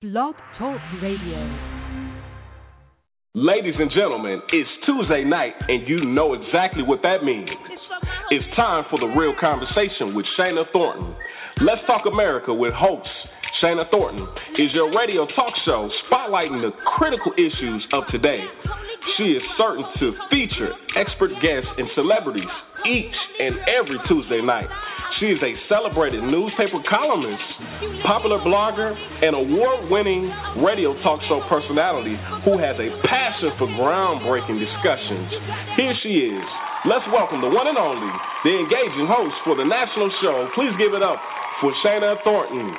Blog Talk Radio. Ladies and gentlemen, it's Tuesday night, and you know exactly what that means. It's time for the real conversation with Shana Thornton. Let's Talk America with host Shana Thornton is your radio talk show spotlighting the critical issues of today. She is certain to feature expert guests and celebrities each and every Tuesday night. She is a celebrated newspaper columnist, popular blogger, and award winning radio talk show personality who has a passion for groundbreaking discussions. Here she is. Let's welcome the one and only, the engaging host for the national show. Please give it up for Shana Thornton.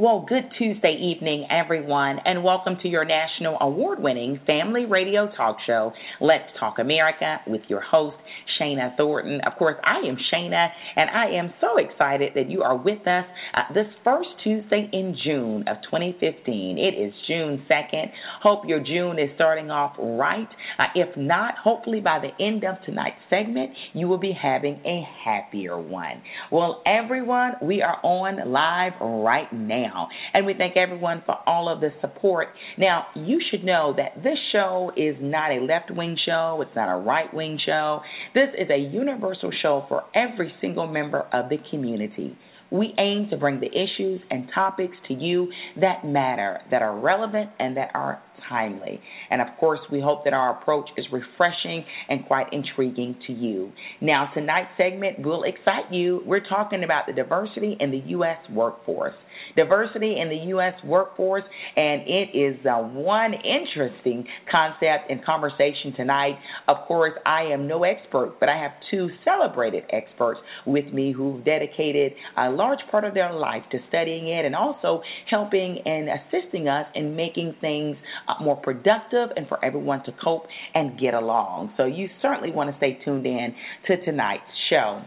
Well, good Tuesday evening, everyone, and welcome to your national award winning family radio talk show, Let's Talk America, with your host, Shana Thornton. Of course, I am Shana, and I am so excited that you are with us uh, this first Tuesday in June of 2015. It is June 2nd. Hope your June is starting off right. Uh, if not, hopefully by the end of tonight's segment, you will be having a happier one. Well, everyone, we are on live right now now. And we thank everyone for all of the support. Now, you should know that this show is not a left wing show, it's not a right wing show. This is a universal show for every single member of the community. We aim to bring the issues and topics to you that matter, that are relevant, and that are timely. And of course, we hope that our approach is refreshing and quite intriguing to you. Now, tonight's segment will excite you. We're talking about the diversity in the U.S. workforce diversity in the U.S. workforce, and it is uh, one interesting concept and conversation tonight. Of course, I am no expert, but I have two celebrated experts with me who've dedicated a large part of their life to studying it and also helping and assisting us in making things uh, more productive and for everyone to cope and get along. So you certainly want to stay tuned in to tonight's show.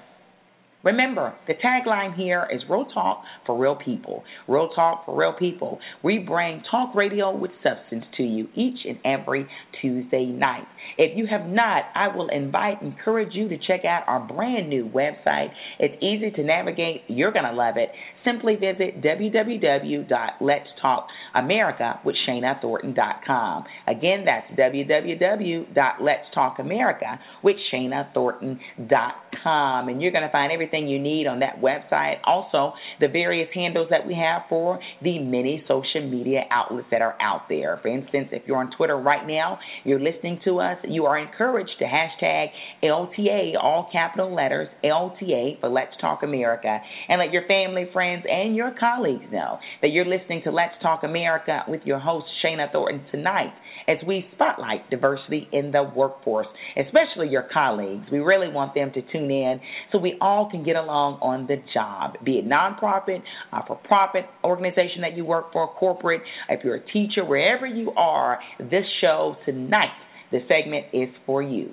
Remember, the tagline here is Real Talk for Real People. Real Talk for Real People. We bring talk radio with substance to you each and every Tuesday night. If you have not, I will invite, and encourage you to check out our brand new website. It's easy to navigate. You're going to love it. Simply visit www.letstalkamerica.com. Again, that's www.letstalkamerica.com. And you're going to find everything you need on that website. Also, the various handles that we have for the many social media outlets that are out there. For instance, if you're on Twitter right now, you're listening to us, you are encouraged to hashtag LTA, all capital letters, LTA for Let's Talk America, and let your family, friends, and your colleagues know that you're listening to Let's Talk America with your host, Shana Thornton, tonight as we spotlight diversity in the workforce, especially your colleagues. We really want them to tune in so we all can get along on the job, be it nonprofit, uh, for profit organization that you work for, corporate, if you're a teacher, wherever you are, this show tonight the segment is for you.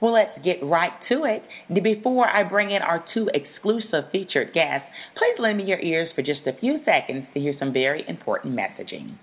Well, let's get right to it. Before I bring in our two exclusive featured guests, please lend me your ears for just a few seconds to hear some very important messaging.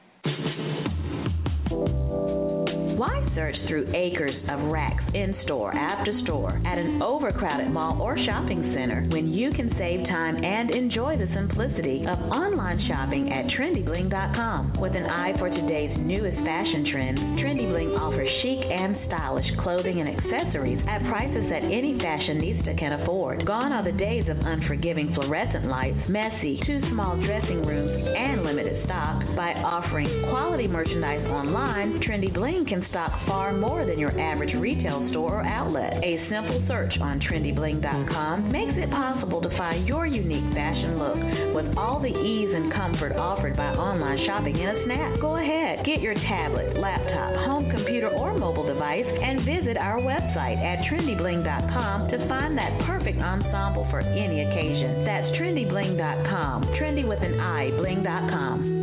Search through acres of racks in store after store at an overcrowded mall or shopping center when you can save time and enjoy the simplicity of online shopping at trendybling.com? With an eye for today's newest fashion trends, Trendybling offers chic and stylish clothing and accessories at prices that any fashionista can afford. Gone are the days of unforgiving fluorescent lights, messy, too small dressing rooms, and limited stock. By offering quality merchandise online, Trendy Bling can stock far more than your average retail store or outlet. A simple search on trendybling.com makes it possible to find your unique fashion look with all the ease and comfort offered by online shopping in a snap. Go ahead, get your tablet, laptop, home computer, or mobile device and visit our website at trendybling.com to find that perfect ensemble for any occasion. That's trendybling.com. Trendy with an I, bling.com.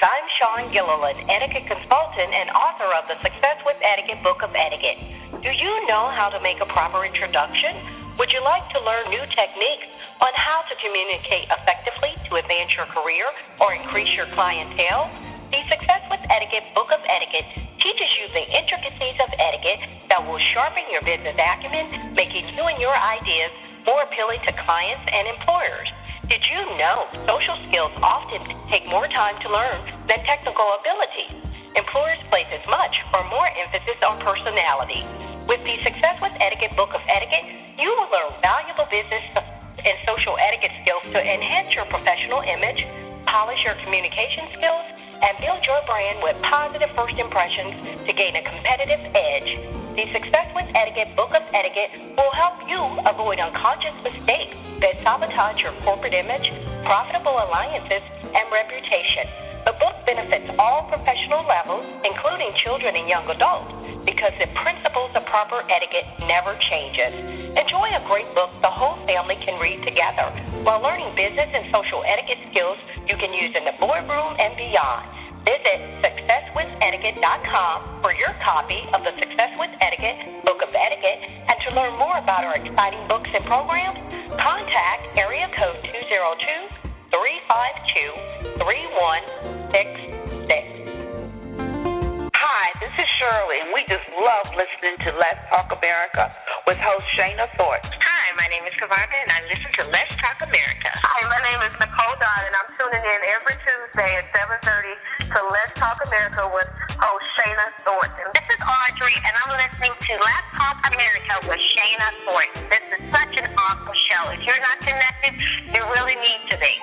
I'm Sean Gilliland, etiquette consultant and author of the Success with Etiquette Book of Etiquette. Do you know how to make a proper introduction? Would you like to learn new techniques on how to communicate effectively to advance your career or increase your clientele? The Success with Etiquette Book of Etiquette teaches you the intricacies of etiquette that will sharpen your business acumen, making you and your ideas more appealing to clients and employers. Did you know social skills often take more time to learn than technical abilities? Employers place as much or more emphasis on personality. With the Success with Etiquette Book of Etiquette, you will learn valuable business and social etiquette skills to enhance your professional image, polish your communication skills, and build your brand with positive first impressions to gain a competitive edge. The Success with Etiquette Book of Etiquette will help you avoid unconscious mistakes that sabotage your corporate image, profitable alliances, and reputation. The book benefits all professional levels, including children and young adults, because the principles of proper etiquette never changes. Enjoy a great book the whole family can read together while learning business and social etiquette skills you can use in the boardroom and beyond. Visit successwithetiquette.com for your copy of the Success with Etiquette Book of Etiquette and to learn more about our exciting books and programs. Contact area code 202 352 3166. Hi, this is Shirley, and we just love listening to Let's Talk America with host Shana Thornton. Hi, my name is Kavana, and I listen to Let's Talk America. Hi, my name is Nicole Dodd, and I'm tuning in every Tuesday at 7.30 to Let's Talk America with host Shana Thornton. This is Audrey, and I'm listening to Let's Talk America with Shana Thornton. This is such an awesome show. If you're not connected, you really need to be.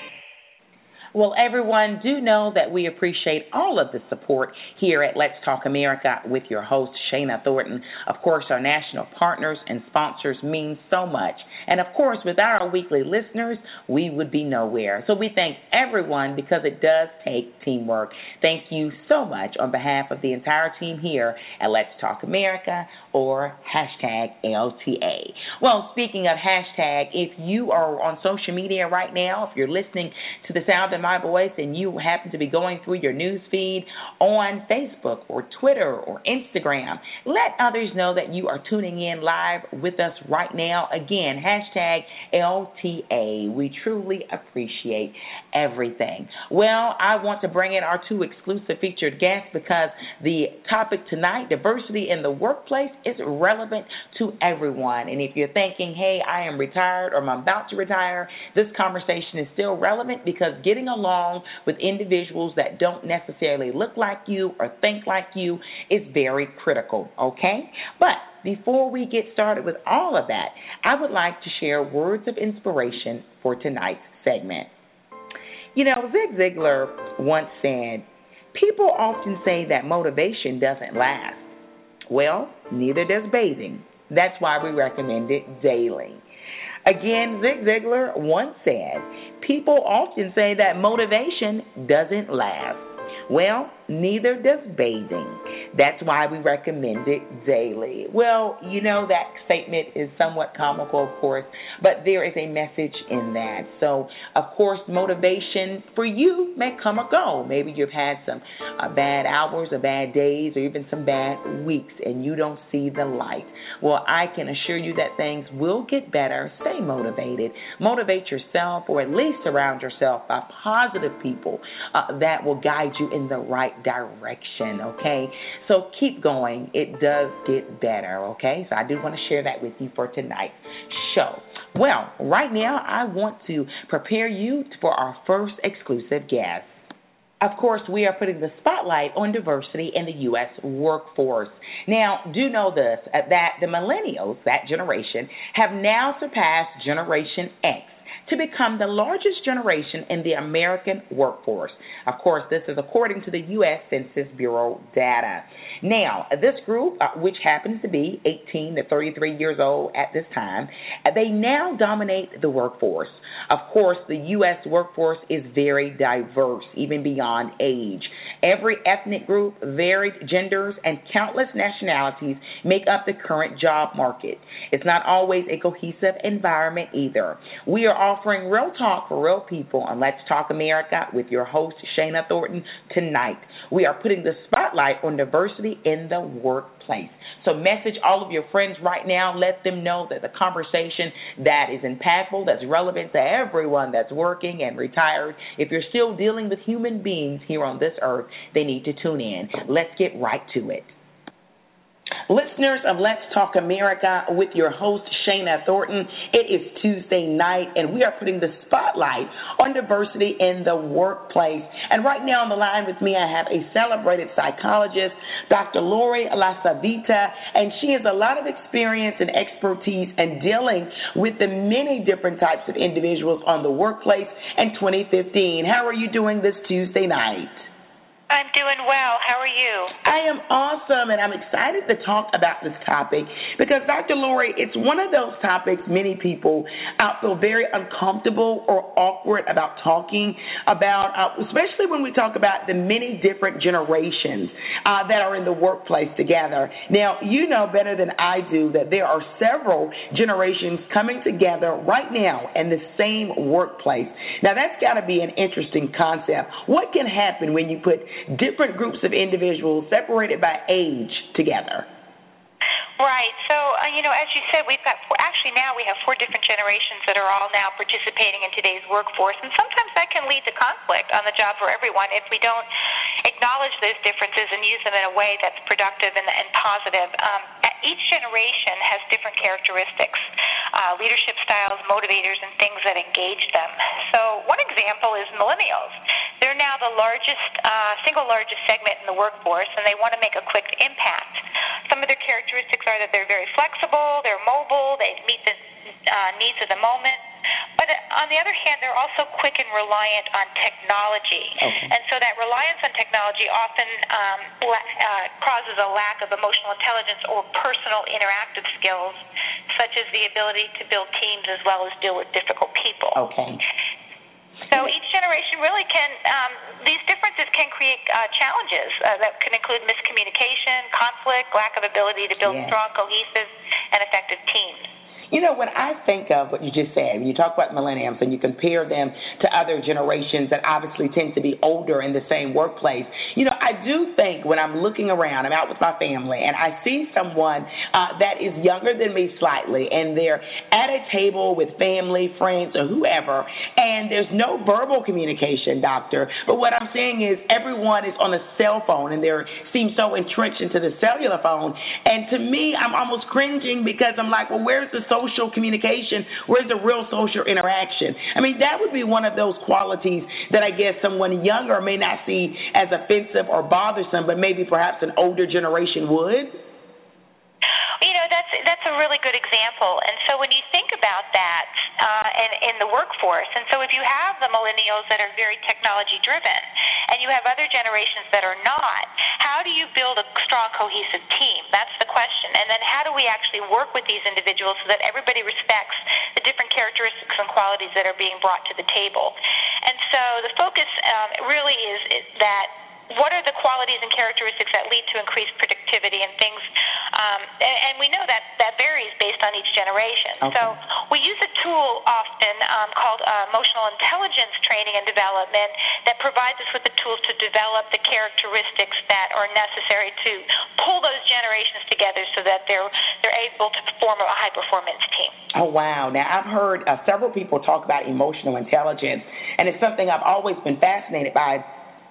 Well, everyone, do know that we appreciate all of the support here at Let's Talk America with your host, Shana Thornton. Of course, our national partners and sponsors mean so much. And of course, without our weekly listeners, we would be nowhere. So we thank everyone because it does take teamwork. Thank you so much on behalf of the entire team here at Let's Talk America or hashtag LTA. Well, speaking of hashtag, if you are on social media right now, if you're listening to the sound of my voice and you happen to be going through your news feed on Facebook or Twitter or Instagram, let others know that you are tuning in live with us right now. Again, hashtag LTA. We truly appreciate everything. Well, I want to bring in our two exclusive featured guests because the topic tonight, diversity in the workplace, is relevant to everyone. And if you're thinking, hey, I am retired or I'm about to retire, this conversation is still relevant because getting along with individuals that don't necessarily look like you or think like you is very critical, okay? But before we get started with all of that, I would like to share words of inspiration for tonight's segment. You know, Zig Ziglar once said, People often say that motivation doesn't last. Well, neither does bathing. That's why we recommend it daily. Again, Zig Ziglar once said, People often say that motivation doesn't last. Well, neither does bathing. That's why we recommend it daily. Well, you know that statement is somewhat comical, of course, but there is a message in that. So, of course, motivation for you may come or go. Maybe you've had some uh, bad hours or bad days or even some bad weeks and you don't see the light. Well, I can assure you that things will get better. Stay motivated. Motivate yourself or at least surround yourself by positive people uh, that will guide you in the right direction, okay? So keep going. It does get better, okay? So I do want to share that with you for tonight's show. Well, right now I want to prepare you for our first exclusive guest. Of course, we are putting the spotlight on diversity in the U.S. workforce. Now, do know this that the millennials, that generation, have now surpassed Generation X to become the largest generation in the American workforce. Of course, this is according to the U.S. Census Bureau data. Now, this group, uh, which happens to be 18 to 33 years old at this time, uh, they now dominate the workforce. Of course, the U.S. workforce is very diverse, even beyond age. Every ethnic group, varied genders, and countless nationalities make up the current job market. It's not always a cohesive environment either. We are offering real talk for real people on Let's Talk America with your host, Shana Thornton, tonight. We are putting the spotlight on diversity in the workplace. So message all of your friends right now. Let them know that the conversation that is impactful, that's relevant to everyone that's working and retired. If you're still dealing with human beings here on this earth, they need to tune in. Let's get right to it. Listeners of Let's Talk America with your host, Shana Thornton. It is Tuesday night, and we are putting the spotlight on diversity in the workplace. And right now on the line with me, I have a celebrated psychologist, Dr. Lori LaCivita, and she has a lot of experience and expertise in dealing with the many different types of individuals on the workplace in 2015. How are you doing this Tuesday night? I'm doing well. How are you? I am awesome, and I'm excited to talk about this topic because, Dr. Lori, it's one of those topics many people uh, feel very uncomfortable or awkward about talking about, uh, especially when we talk about the many different generations uh, that are in the workplace together. Now, you know better than I do that there are several generations coming together right now in the same workplace. Now, that's got to be an interesting concept. What can happen when you put different groups of individuals separated by age together. Right. So, uh, you know, as you said, we've got four, actually now we have four different generations that are all now participating in today's workforce, and sometimes that can lead to conflict on the job for everyone if we don't acknowledge those differences and use them in a way that's productive and, and positive. Um, each generation has different characteristics, uh, leadership styles, motivators, and things that engage them. So, one example is millennials. They're now the largest, uh, single largest segment in the workforce, and they want to make a quick impact. Some of their characteristics are that they're very flexible, they're mobile, they meet the uh, needs of the moment. But on the other hand, they're also quick and reliant on technology. Okay. And so that reliance on technology often um, la- uh, causes a lack of emotional intelligence or personal interactive skills, such as the ability to build teams as well as deal with difficult people. Okay. So each generation really can, um, these differences can create uh, challenges uh, that can include miscommunication, conflict, lack of ability to build strong, cohesive, and effective teams. You know, when I think of what you just said, when you talk about millennials and you compare them to other generations that obviously tend to be older in the same workplace, you know, I do think when I'm looking around, I'm out with my family, and I see someone uh, that is younger than me slightly, and they're at a table with family, friends, or whoever, and there's no verbal communication, doctor. But what I'm saying is everyone is on a cell phone, and they seem so entrenched into the cellular phone. And to me, I'm almost cringing because I'm like, well, where's the communication? Where's the real social interaction? I mean, that would be one of those qualities that I guess someone younger may not see as offensive or bothersome, but maybe perhaps an older generation would. You know, that's that's a really good example. And so when you think about that uh, in, in the workforce, and so if you have the millennials that are very technology driven, and you have other generations that are not, how do you build a strong, cohesive team? That's the question. And then how do we actually work with these individuals so that everybody respects the different characteristics and qualities that are being brought to the table? And so the focus um, really is, is that what are the qualities and characteristics that lead to increased productivity and things um, and, and we know that that varies based on each generation Okay. so we use a tool often um, called uh, emotional intelligence training and development that provides us with the tools to develop the characteristics that are necessary to pull those generations together so that they're they're able to form a high performance team Oh, wow. Now, I've heard uh, several people talk about emotional intelligence, and it's something I've always been fascinated by.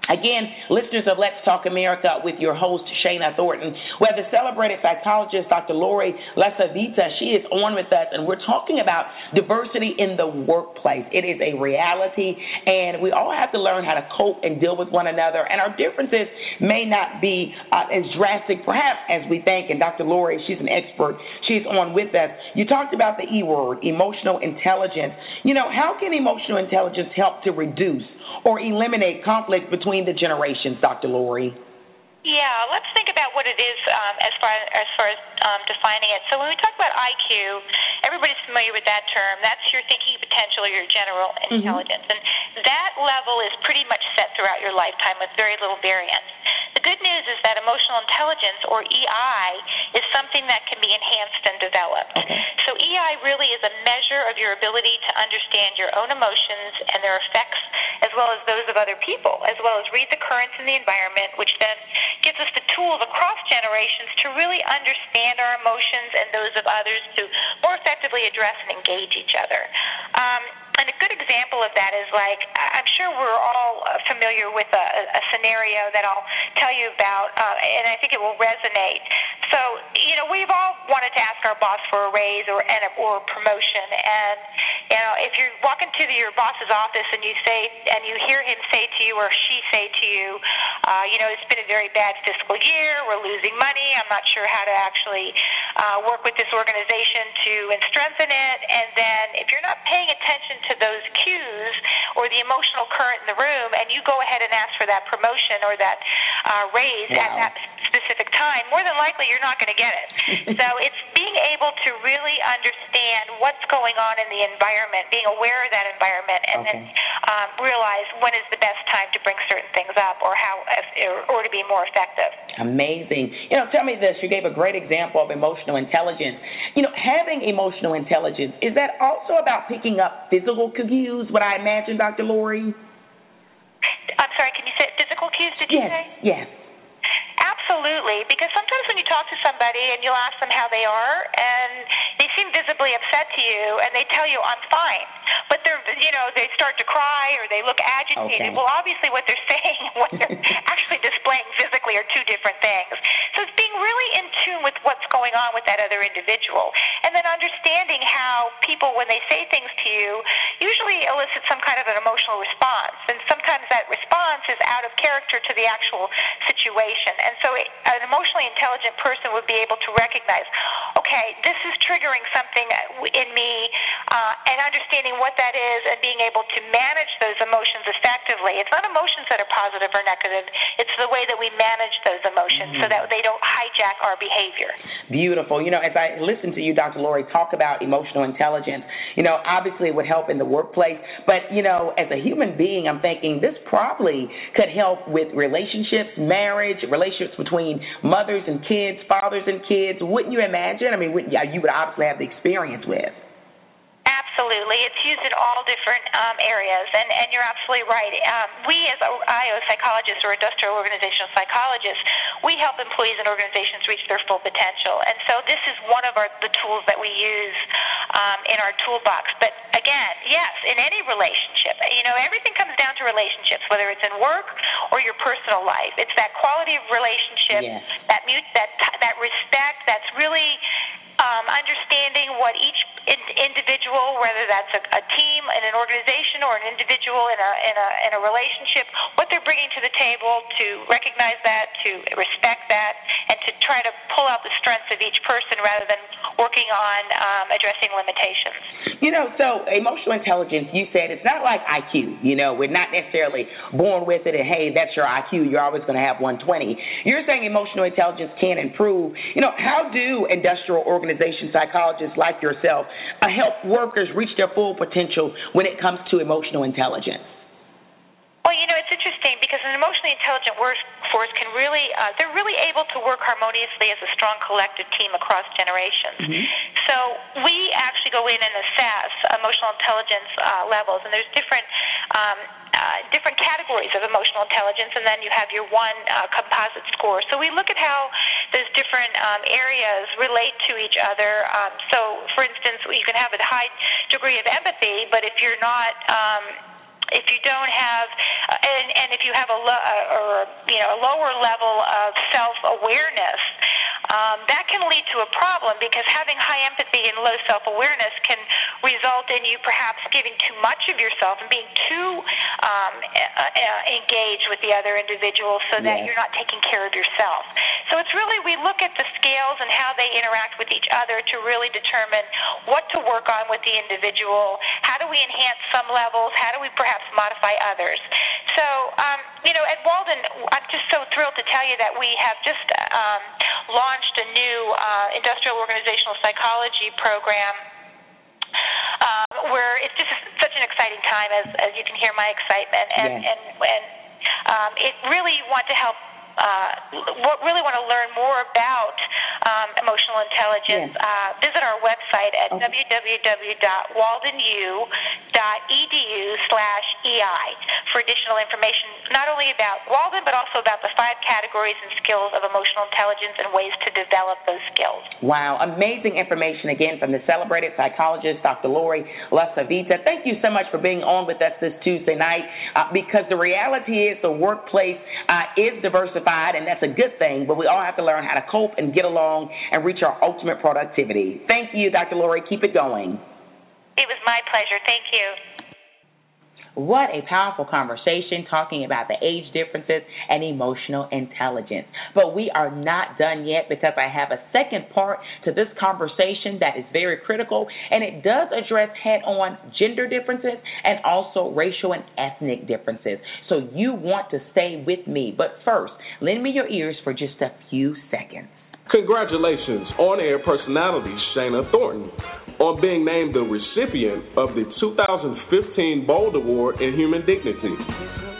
Again, listeners of Let's Talk America with your host, Shana Thornton, where the celebrated psychologist, Dr. Lori LaCivita, she is on with us, and we're talking about diversity in the workplace. It is a reality, and we all have to learn how to cope and deal with one another, and our differences may not be uh, as drastic, perhaps, as we think, and Dr. Lori, she's an expert. She's on with us. You talked about the E word, emotional intelligence. You know, how can emotional intelligence help to reduce or eliminate conflict between the generations, Dr. Lori? Yeah, let's think about what it is um, as far as far as um, defining it. So when we talk about IQ, everybody's familiar with that term. That's your thinking potential or your general intelligence, and that level is pretty much set throughout your lifetime with very little variance. The good news is that emotional intelligence, or EI, is something that can be enhanced and developed. So EI really is a measure of your ability to understand your own emotions and their effects, as well as those of other people, as well as read the currents in the environment, which then gives us the tools across generations to really understand our emotions and those of others to more effectively address and engage each other. Um, and a good example of that is like I'm sure we're all familiar with a, a scenario that I'll tell you about, uh, and I think it will resonate. So, you know, we've all wanted to ask our boss for a raise or and a, or a promotion, and you know, if you're walking to the, your boss's office and you say and you hear him say to you or she say to you, uh, you know, it's been a very bad fiscal year, we're losing money, I'm not sure how to actually uh, work with this organization to and strengthen it, and then if you're not paying attention to those cues or the emotional current in the room, and you go ahead and ask for that promotion or that uh, raise wow. at that specific time, more than likely you're not going to get it. so it's being able to really understand what's going on in the environment, being aware of that environment, and okay. then um, realize when is the best time to bring certain things up or how or, or to be more effective. Amazing. You know, tell me this. You gave a great example of emotional intelligence. You know, having emotional intelligence is that also about picking up physical cues? What I imagine, Dr. Lori. I'm sorry. Can you say physical cues? Did you yes, say? Yes. Absolutely, because sometimes when you talk to somebody and you'll ask them how they are, and they seem visibly upset to you, and they tell you, "I'm fine," but they're, you know, they start to cry or they look agitated. Okay. Well, obviously, what they're saying and what they're actually displaying physically are two different things. So it's being really with what's going on with that other individual, and then understanding how people, when they say things to you, usually elicit some kind of an emotional response, sometimes that response is out of character to the actual situation, and so an emotionally intelligent person would be able to recognize, okay, this is triggering something in me, uh, and understanding what that is and being able to manage those emotions effectively. It's not emotions that are positive or negative, it's the way that we manage those emotions mm-hmm. so that they don't hijack our behavior. Beautiful. You know, as I listen to you, Dr. Lori, talk about emotional intelligence, you know, obviously it would help in the workplace, but, you know, as a human being, I'm thinking this probably could help with relationships, marriage, relationships between mothers and kids, fathers and kids. Wouldn't you imagine? I mean, yeah, you would obviously have the experience with. Absolutely, it's used in all different um, areas, and, and you're absolutely right. Um, we, as IO psychologists or industrial organizational psychologists, we help employees and organizations reach their full potential, and so this is one of our, the tools that we use um, in our toolbox. But again, yes, in any relationship, you know, everything comes down to relationships, whether it's in work or your personal life. It's that quality of relationship, yes. that mute, that that respect, that's really um, understanding what each in- individual, whether that's a, a team in an organization or an individual in a, in a in a relationship, what they're bringing to the table, to recognize that, to respect that, and to try to pull out the strengths of each person rather than working on um, addressing limitations. You know, so emotional intelligence, you said it's not like IQ. You know, we're not necessarily born with it, and hey, that's your IQ. You're always going to have 120. You're saying emotional intelligence can improve. You know, how do industrial organization psychologists like yourself uh, help workers reach their full potential when it comes to emotional intelligence? Well, you know, it's interesting because an emotionally intelligent workforce can really, uh, they're really able to work harmoniously as a strong collective team across generations. Mm-hmm. So we actually go in and assess emotional intelligence uh, levels, and there's different. Um, uh, different categories of emotional intelligence, and then you have your one uh, composite score. So we look at how those different um, areas relate to each other. Um, so, for instance, you can have a high degree of empathy, but if you're not um, if you don't have uh, and and if you have a lo- uh, or you know a lower level of self awareness um, that can lead to a problem because having high empathy and low self awareness can result in you perhaps giving too much of yourself and being too um, uh, engaged with the other individual so that yes. you're not taking care of yourself. So it's really we look at the scales and how they interact with each other to really determine what to work on with the individual. How do we enhance some levels? How do we perhaps modify others? So, um, you know, at Walden, I'm just so thrilled to tell you that we have just um, launched a new uh, industrial organizational psychology program. Um, where it's just such an exciting time, as as you can hear my excitement, and yes. and and um, it really want to help uh, really want to learn more about um, emotional intelligence, yes. uh, visit our website at okay. www.waldenu.edu slash EI for additional information, not only about Walden, but also about the five categories and skills of emotional intelligence and ways to develop those skills. Wow, amazing information again from the celebrated psychologist, Dr. Lori LaCivita. Thank you so much for being on with us this Tuesday night uh, because the reality is the workplace uh, is diversified, and that's a good thing, but we all have to learn how to cope and get along and reach our ultimate productivity. Thank you, Dr. Lori. Keep it going. It was my pleasure. Thank you. What a powerful conversation talking about the age differences and emotional intelligence. But we are not done yet because I have a second part to this conversation that is very critical and it does address head on gender differences and also racial and ethnic differences. So you want to stay with me. But first, lend me your ears for just a few seconds. Congratulations, on air personality Shana Thornton, on being named the recipient of the 2015 Bold Award in Human Dignity.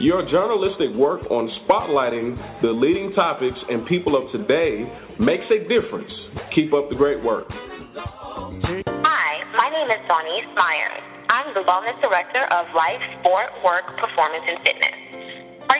Your journalistic work on spotlighting the leading topics and people of today makes a difference. Keep up the great work. Hi, my name is Dawnese Myers. I'm the Wellness Director of Life, Sport, Work, Performance, and Fitness.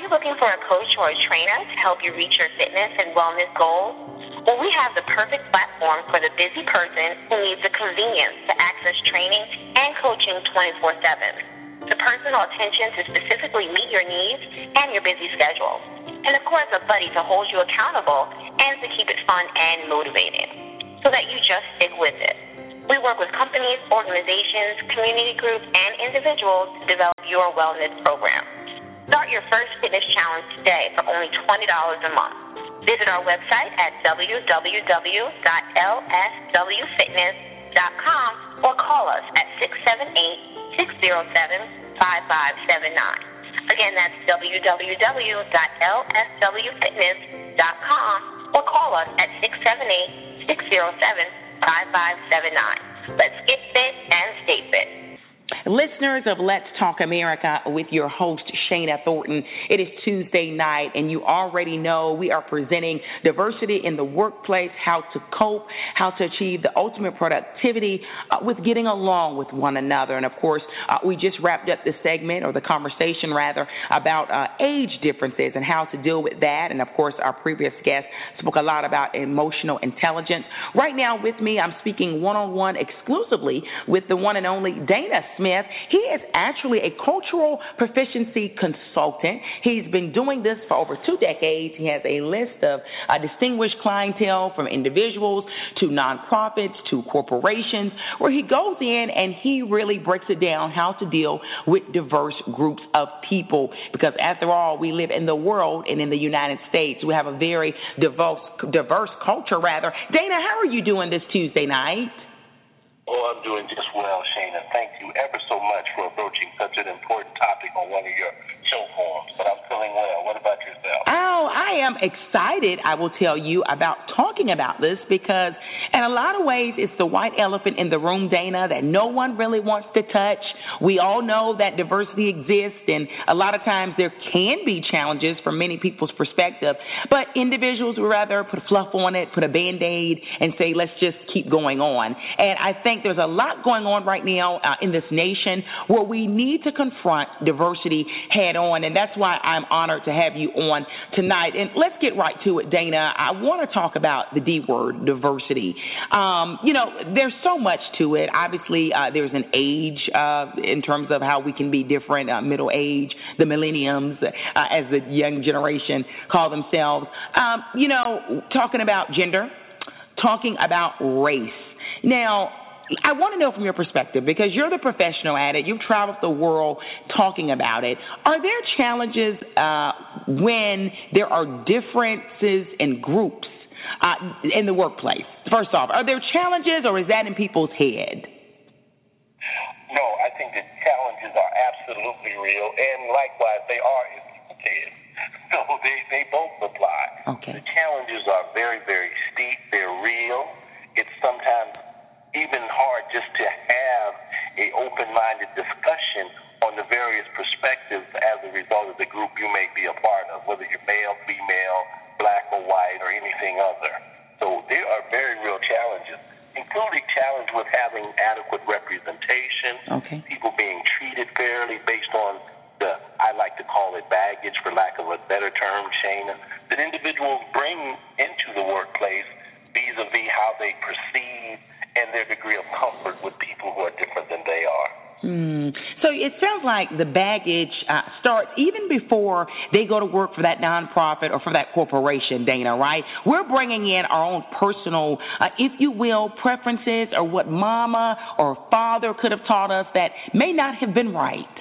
You looking for a coach or a trainer to help you reach your fitness and wellness goals? Well, we have the perfect platform for the busy person who needs the convenience to access training and coaching 24 7. The personal attention to specifically meet your needs and your busy schedule. And of course, a buddy to hold you accountable and to keep it fun and motivating so that you just stick with it. We work with companies, organizations, community groups, and individuals to develop your wellness program. Start your first fitness challenge today for only $20 a month. Visit our website at www.lswfitness.com or call us at 678 607 5579. Again, that's www.lswfitness.com or call us at 678 607 5579. Let's get fit and stay fit. Listeners of Let's Talk America with your host, Shana Thornton. It is Tuesday night, and you already know we are presenting diversity in the workplace, how to cope, how to achieve the ultimate productivity uh, with getting along with one another. And of course, uh, we just wrapped up the segment, or the conversation rather, about uh, age differences and how to deal with that. And of course, our previous guest spoke a lot about emotional intelligence. Right now, with me, I'm speaking one on one exclusively with the one and only Dana Smith. He is actually a cultural proficiency consultant. He's been doing this for over two decades. He has a list of uh, distinguished clientele from individuals to nonprofits to corporations where he goes in and he really breaks it down how to deal with diverse groups of people because after all we live in the world and in the United States we have a very diverse diverse culture rather. Dana, how are you doing this Tuesday night? Oh, I'm doing just well, Shana. Thank you ever so much for approaching such an important topic on one of your show forums. But I'm feeling well. What about yourself? Oh, I am excited, I will tell you, about talking about this because, in a lot of ways, it's the white elephant in the room, Dana, that no one really wants to touch. We all know that diversity exists, and a lot of times there can be challenges from many people's perspective, but individuals would rather put fluff on it, put a band aid, and say, let's just keep going on. And I think think there's a lot going on right now uh, in this nation where we need to confront diversity head on, and that's why I'm honored to have you on tonight. And let's get right to it, Dana. I want to talk about the D word, diversity. Um, you know, there's so much to it. Obviously, uh, there's an age uh, in terms of how we can be different, uh, middle age, the millenniums, uh, as the young generation call themselves. Um, you know, talking about gender, talking about race. Now, I want to know from your perspective because you're the professional at it. You've traveled the world talking about it. Are there challenges uh, when there are differences in groups uh, in the workplace? First off, are there challenges, or is that in people's head? No, I think the challenges are absolutely real, and likewise, they are in people's head. So they they both apply. Okay. The challenges are very very steep. They're real. It's sometimes even hard just to have a open-minded discussion on the various perspectives as a result of the group you may be a part of, whether you're male, female, black or white or anything other. So there are very real challenges, including challenge with having adequate representation, okay. people being treated fairly based on the I like to call it baggage for lack of a better term, Shana, that individuals bring into the workplace vis-a-vis how they perceive and their degree of comfort with people who are different than they are. Mm. So it sounds like the baggage uh, starts even before they go to work for that nonprofit or for that corporation, Dana, right? We're bringing in our own personal, uh, if you will, preferences or what mama or father could have taught us that may not have been right.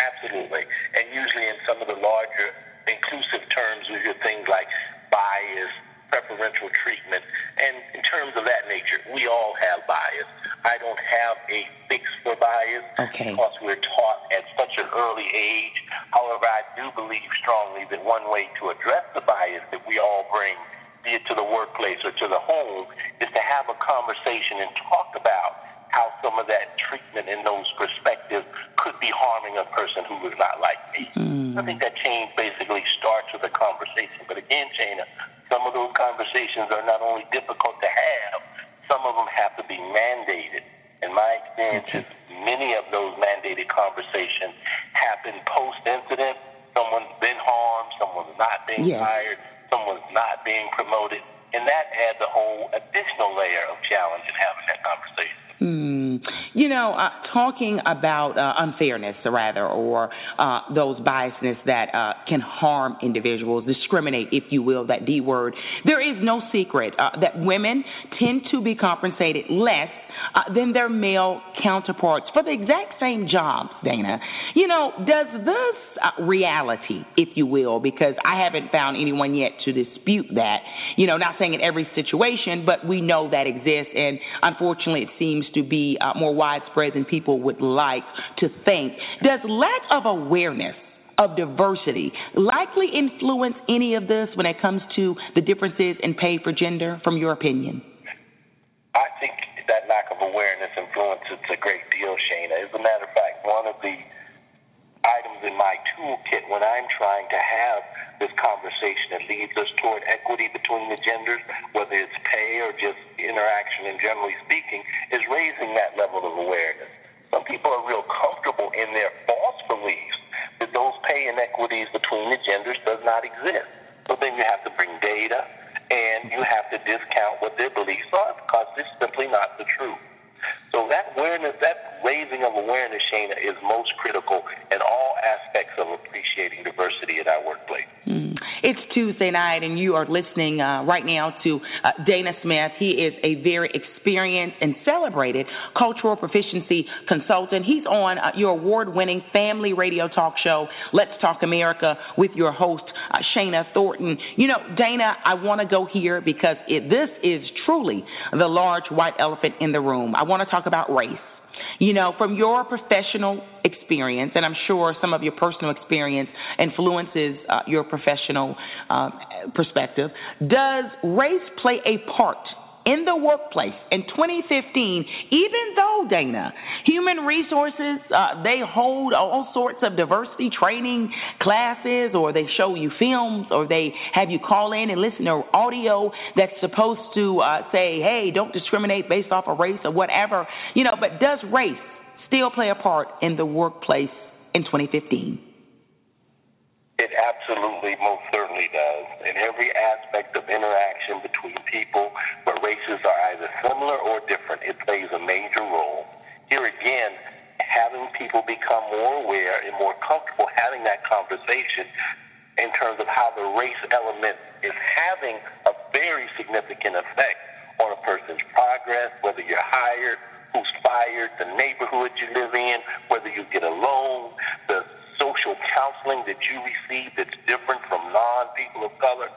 Absolutely. And usually in some of the larger inclusive terms, we hear things like bias, preferential treatment. And in terms of that nature, we all have bias. I don't have a fix for bias okay. because we're taught at such an early age. However, I do believe strongly that one way to address the bias that we all bring, be it to the workplace or to the home, is to have a conversation and talk about how some of that treatment and those perspectives could be harming a person who is not like me. Mm. I think that change basically starts with a conversation. But again, Shana, some of those conversations are not only difficult to have, some of them have to be mandated. And my experience okay. many of those mandated conversations happen post incident. Someone's been harmed, someone's not being yes. hired, someone's not being promoted. And that adds a whole additional layer of challenge in having that conversation. Hmm. You know, uh, talking about uh, unfairness, rather, or uh, those biasness that uh, can harm individuals, discriminate, if you will, that D word. There is no secret uh, that women tend to be compensated less uh, than their male counterparts for the exact same jobs, Dana. You know, does this uh, reality, if you will, because I haven't found anyone yet to dispute that, you know, not saying in every situation, but we know that exists, and unfortunately it seems to be uh, more widespread than people would like to think. Does lack of awareness of diversity likely influence any of this when it comes to the differences in pay for gender, from your opinion? Of awareness influences a great deal, Shana. As a matter of fact, one of the items in my toolkit when I'm trying to have this conversation that leads us toward equity between the genders, whether it's pay or just interaction and generally speaking, is raising that level of awareness. Some people are real comfortable in their false beliefs that those pay inequities between the genders does not exist. So then you have to bring data and you have to discount what their beliefs are because it's simply not the truth. So that awareness, that raising of awareness, Shana, is most critical in all aspects of appreciating diversity in our workplace. Mm. It's Tuesday night, and you are listening uh, right now to uh, Dana Smith. He is a very experienced and celebrated cultural proficiency consultant. He's on uh, your award-winning family radio talk show, Let's Talk America, with your host uh, Shana Thornton. You know, Dana, I want to go here because it, this is truly the large white elephant in the room. I want to talk about race. You know, from your professional experience, and I'm sure some of your personal experience influences uh, your professional uh, perspective, does race play a part in the workplace in 2015, even though, Dana, human resources, uh, they hold all sorts of diversity training classes, or they show you films, or they have you call in and listen to audio that's supposed to uh, say, hey, don't discriminate based off of race or whatever, you know, but does race still play a part in the workplace in 2015? It absolutely, most certainly does. In every aspect of interaction between people where races are either similar or different, it plays a major role. Here again, having people become more aware and more comfortable having that conversation in terms of how the race element is having a very significant effect on a person's progress, whether you're hired, who's fired, the neighborhood you live in, whether you get a loan, the social counseling that you receive that's different from non people of color,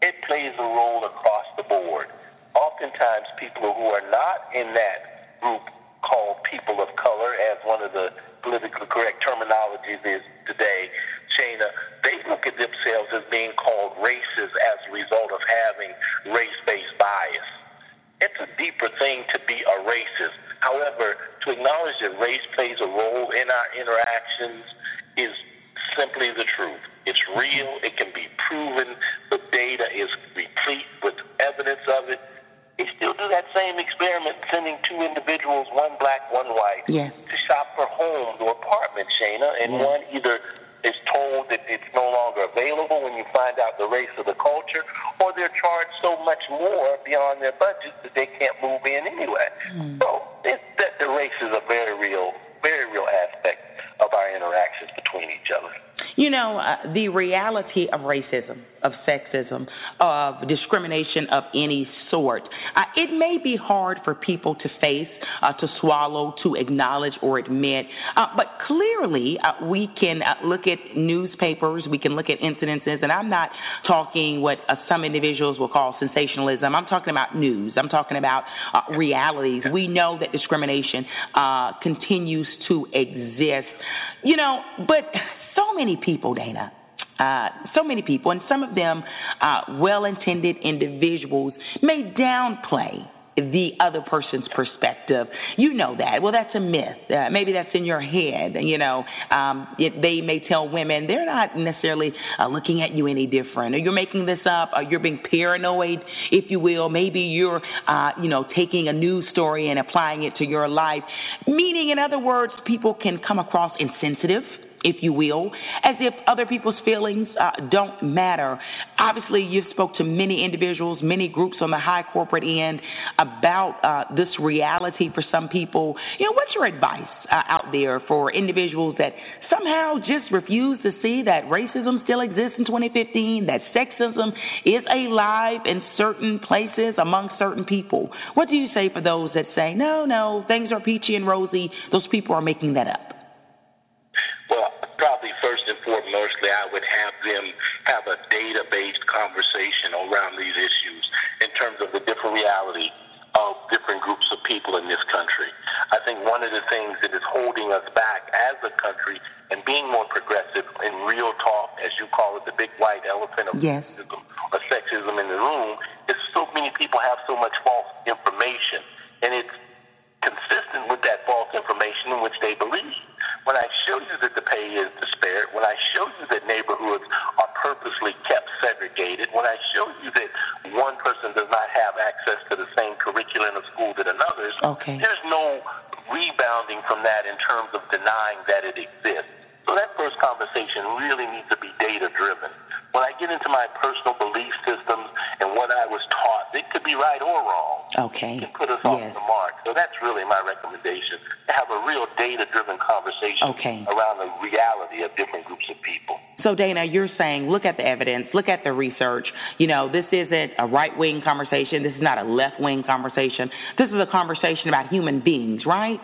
it plays a role across the board. Oftentimes, people who are not in that group called people of color, as one of the politically correct terminologies is today, Shana, they look at themselves as being called racist as a result of having race based bias. It's a deeper thing to be a racist. However, to acknowledge that race plays a role in our interactions is simply the truth. It's real. It can be proven. The data is replete with evidence of it. They still do that same experiment, sending two individuals, one black, one white, yes. to shop for homes or apartments, Shana, and yes. one either is told that it's no longer available when you find out the race of the culture, or they're charged so much more beyond their budget that they can't move in anyway. Mm. So it, that the race is a very real, very the reality of racism, of sexism, of discrimination of any sort, uh, it may be hard for people to face, uh, to swallow, to acknowledge or admit. Uh, but clearly, uh, we can uh, look at newspapers, we can look at incidences, and I'm not talking what some individuals will call sensationalism. I'm talking about news. I'm talking about realities. We know that discrimination continues to exist. You know, but so many people, Dana. Uh, so many people, and some of them uh, well intended individuals, may downplay the other person's perspective. You know that. Well, that's a myth. Uh, maybe that's in your head. You know, um, it, they may tell women they're not necessarily uh, looking at you any different, or you're making this up, or you're being paranoid, if you will. Maybe you're, uh, you know, taking a news story and applying it to your life. Meaning, in other words, people can come across insensitive if you will, as if other people's feelings uh, don't matter. Obviously, you've spoke to many individuals, many groups on the high corporate end about uh, this reality for some people. You know, what's your advice uh, out there for individuals that somehow just refuse to see that racism still exists in 2015, that sexism is alive in certain places among certain people? What do you say for those that say, no, no, things are peachy and rosy, those people are making that up? Probably first and foremostly, I would have them have a data based conversation around these issues in terms of the different reality of different groups of people in this country. I think one of the things that is holding us back as a country and being more progressive in real talk, as you call it, the big white elephant of yes. racism or sexism in the room, is so many people have so much false information. And it's consistent with that false information in which they believe. When I show you that the pay is disparate, when I show you that neighborhoods are purposely kept segregated, when I show you that one person does not have access to the same curriculum of school that another's, okay. there's no rebounding from that in terms of denying that it exists. So that first conversation really needs to be data driven. When I get into my personal belief systems and what I was taught, it could be right or wrong. Okay. It can put us yes. off the mark. So that's really my recommendation to have a real data driven conversation okay. around the reality of different groups of people. So, Dana, you're saying look at the evidence, look at the research. You know, this isn't a right wing conversation, this is not a left wing conversation. This is a conversation about human beings, right?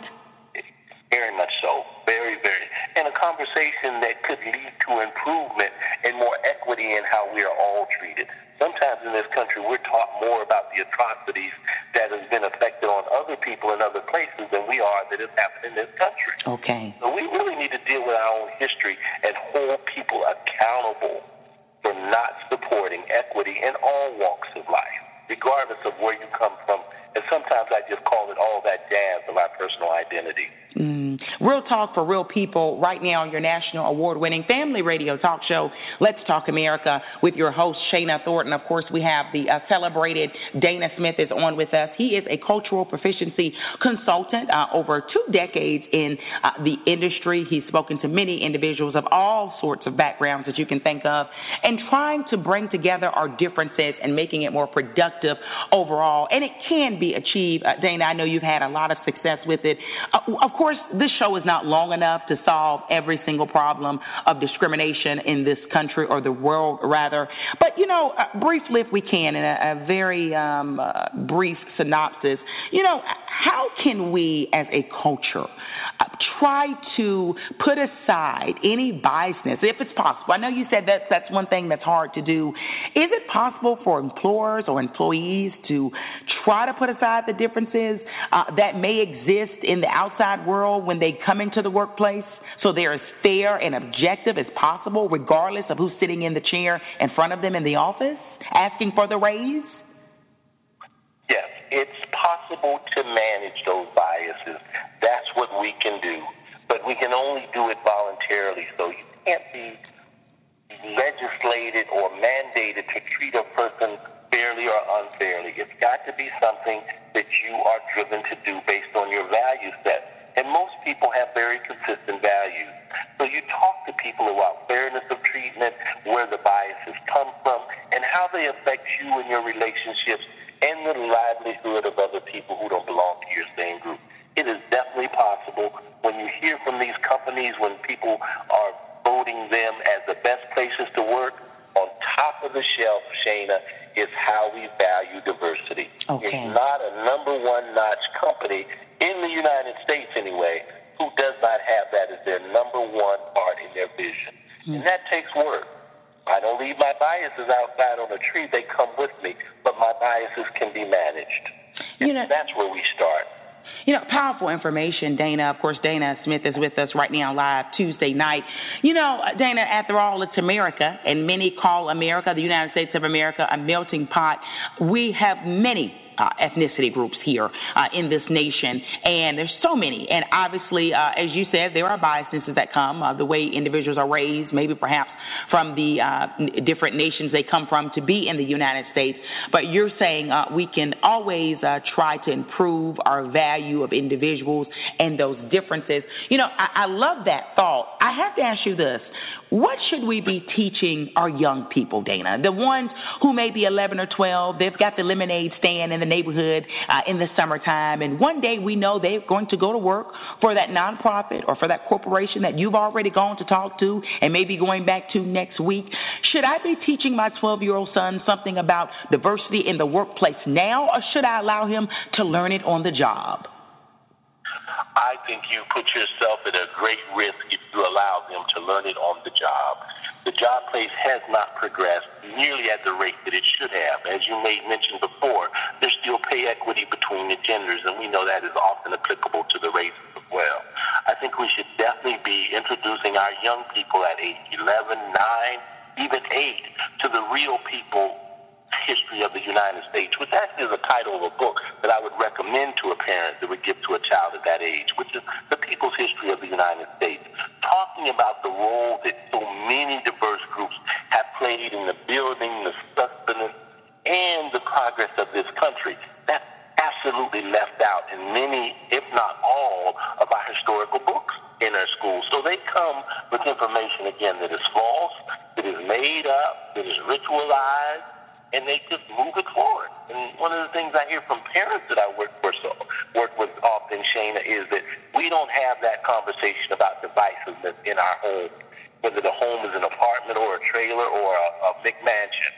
Very much so. Very, very. And a conversation that could lead to improvement and more equity in how we are all treated. Sometimes in this country, we're taught more about the atrocities that has been affected on other people in other places than we are that has happened in this country. Okay. So we really need to deal with our own history and hold people accountable for not supporting equity in all walks of life, regardless of where you come from. And sometimes I just call it all that jazz of our personal identity. Mm. Real talk for real people right now on your national award winning family radio talk show, Let's Talk America, with your host, Shana Thornton. Of course, we have the uh, celebrated Dana Smith is on with us. He is a cultural proficiency consultant uh, over two decades in uh, the industry. He's spoken to many individuals of all sorts of backgrounds that you can think of and trying to bring together our differences and making it more productive overall. And it can be achieved. Uh, Dana, I know you've had a lot of success with it. Uh, of course, this show is not long enough to solve every single problem of discrimination in this country or the world, rather. But, you know, uh, briefly, if we can, in a, a very um, uh, brief synopsis, you know, how can we as a culture uh, try to put aside any biasness, if it's possible? I know you said that's, that's one thing that's hard to do. Is it possible for employers or employees to try to put aside the differences uh, that may exist in the outside world when they come into the workplace so they're as fair and objective as possible, regardless of who's sitting in the chair in front of them in the office asking for the raise? Yes, it's possible to manage those biases. That's what we can do. But we can only do it voluntarily. So you can't be legislated or mandated to treat a person fairly or unfairly. It's got to be something that you are driven to do based on your value set. And most people have very consistent values. So you talk to people about fairness of treatment, where the biases come from, and how they affect you and your relationships and the livelihood of other people who don't belong to your same group. It is definitely possible when you hear from these companies, when people are voting them as the best places to work, on top of the shelf, Shana, is how we value diversity. Okay. It's not a number one notch company in the United States, anyway, who does not have that as their number one part in their vision. Mm. And that takes work. Leave my biases outside on a tree, they come with me, but my biases can be managed. You know, that's where we start. You know, powerful information, Dana. Of course, Dana Smith is with us right now live Tuesday night. You know, Dana, after all, it's America, and many call America, the United States of America, a melting pot. We have many uh, ethnicity groups here uh, in this nation, and there's so many. And obviously, uh, as you said, there are biases that come uh, the way individuals are raised, maybe perhaps from the uh, different nations they come from to be in the United States. But you're saying uh, we can always try to improve our value of individuals and those differences. You know, I, I love that thought. I have to ask you this. What should we be teaching our young people, Dana? The ones who may be 11 or 12, they've got the lemonade stand in the neighborhood uh, in the summertime, and one day we know they're going to go to work for that nonprofit or for that corporation that you've already gone to talk to and maybe going back to next week. Should I be teaching my 12 year old son something about diversity in the workplace now, or should I allow him to learn it on the job? I think you put yourself at a great risk if you allow them to learn it on the job. The job place has not progressed nearly at the rate that it should have. As you may mention before, there's still pay equity between the genders, and we know that is often applicable to the races as well. I think we should definitely be introducing our young people at age 11, 9, even 8 to the real people History of the United States, which actually is a title of a book that I would recommend to a parent that would give to a child at that age, which is The People's History of the United States, talking about the role that so many diverse groups have played in the building, the sustenance, and the progress of this country. That's absolutely left out in many, if not all, of our historical books in our schools. So they come with information, again, that is false, that is made up, that is ritualized, and they just move it forward. And one of the things I hear from parents that I work for, so work with often, Shana, is that we don't have that conversation about devices in our home, whether the home is an apartment or a trailer or a, a big mansion.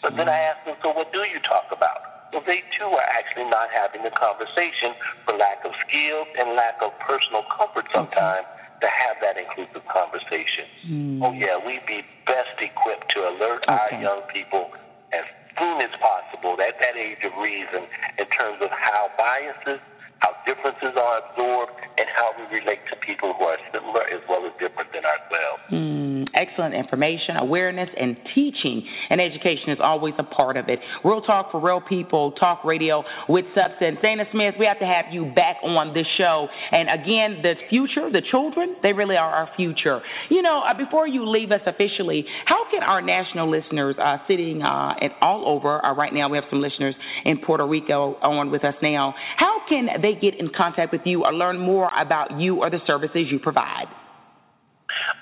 But then I ask them, so what do you talk about? Well, they too are actually not having the conversation for lack of skill and lack of personal comfort sometimes to have that inclusive conversation. Mm. Oh, yeah, we'd be best equipped to alert okay. our young people as soon as possible. At that age of reason in terms of how biases, how differences are absorbed, and how we relate to people who are similar as well as different than ourselves. Mm, excellent information, awareness, and teaching and education is always a part of it. Real talk for real people, talk radio with substance. Dana Smith, we have to have you back on this show. And again, the future, the children, they really are our future. You know, uh, before you leave us officially, how can our national listeners uh, sitting uh, all over, uh, right now we have some listeners in Puerto Rico on with us now, how can they get in contact with you or learn more about you or the services you provide?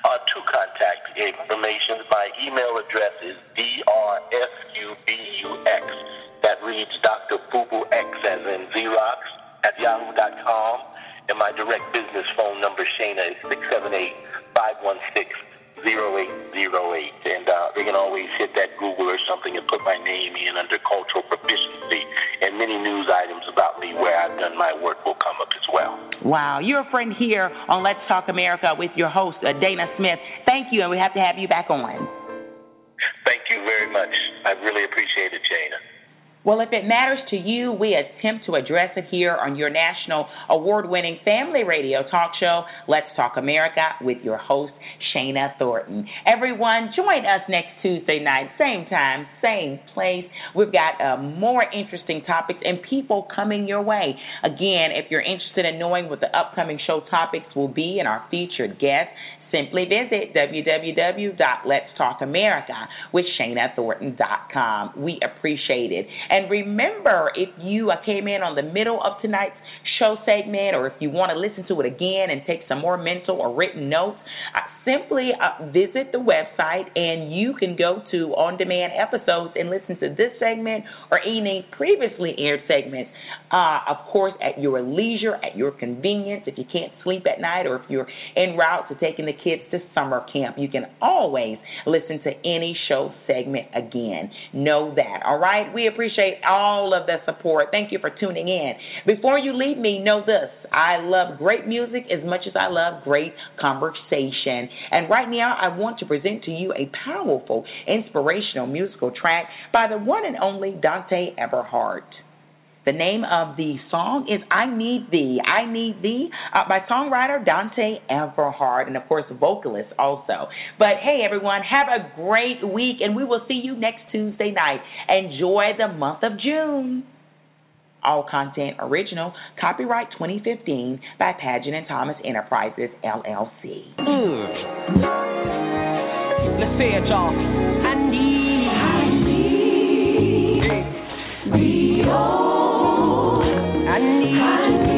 Uh, two contact information. My email address is drsubux. That reads Dr. Fubu X as in Xerox at yahoo.com. And my direct business phone number, Shana, is 678 516 0808. And uh, they can always hit that Google or something and put my name in under cultural proficiency. And many news items about me where I've done my work will come up as well. Wow. You're a friend here on Let's Talk America with your host, uh, Dana Smith. Thank you, and we have to have you back on. Thank you very much. I really appreciate it, Shana. Well, if it matters to you, we attempt to address it here on your national award winning family radio talk show, Let's Talk America, with your host, Shana Thornton. Everyone, join us next Tuesday night, same time, same place. We've got uh, more interesting topics and people coming your way. Again, if you're interested in knowing what the upcoming show topics will be and our featured guests, simply visit www.letstalkamerica with We appreciate it. And remember, if you came in on the middle of tonight's show segment, or if you want to listen to it again and take some more mental or written notes, simply uh, visit the website and you can go to on demand episodes and listen to this segment or any previously aired segments, uh, of course, at your leisure, at your convenience. If you can't sleep at night or if you're en route to taking the kids to summer camp, you can always listen to any show segment again. Know that, all right? We appreciate all of the support. Thank you for tuning in. Before you leave me, know this I love great music as much as I love great conversation. And right now, I want to present to you a powerful, inspirational musical track by the one and only Dante Everhart. The name of the song is I Need Thee. I Need Thee uh, by songwriter Dante Everhart and, of course, vocalist also. But hey, everyone, have a great week and we will see you next Tuesday night. Enjoy the month of June. All content original, copyright 2015 by Paget and Thomas Enterprises, LLC. Mm. Let's say it, y'all. I need, I need, hey. I need.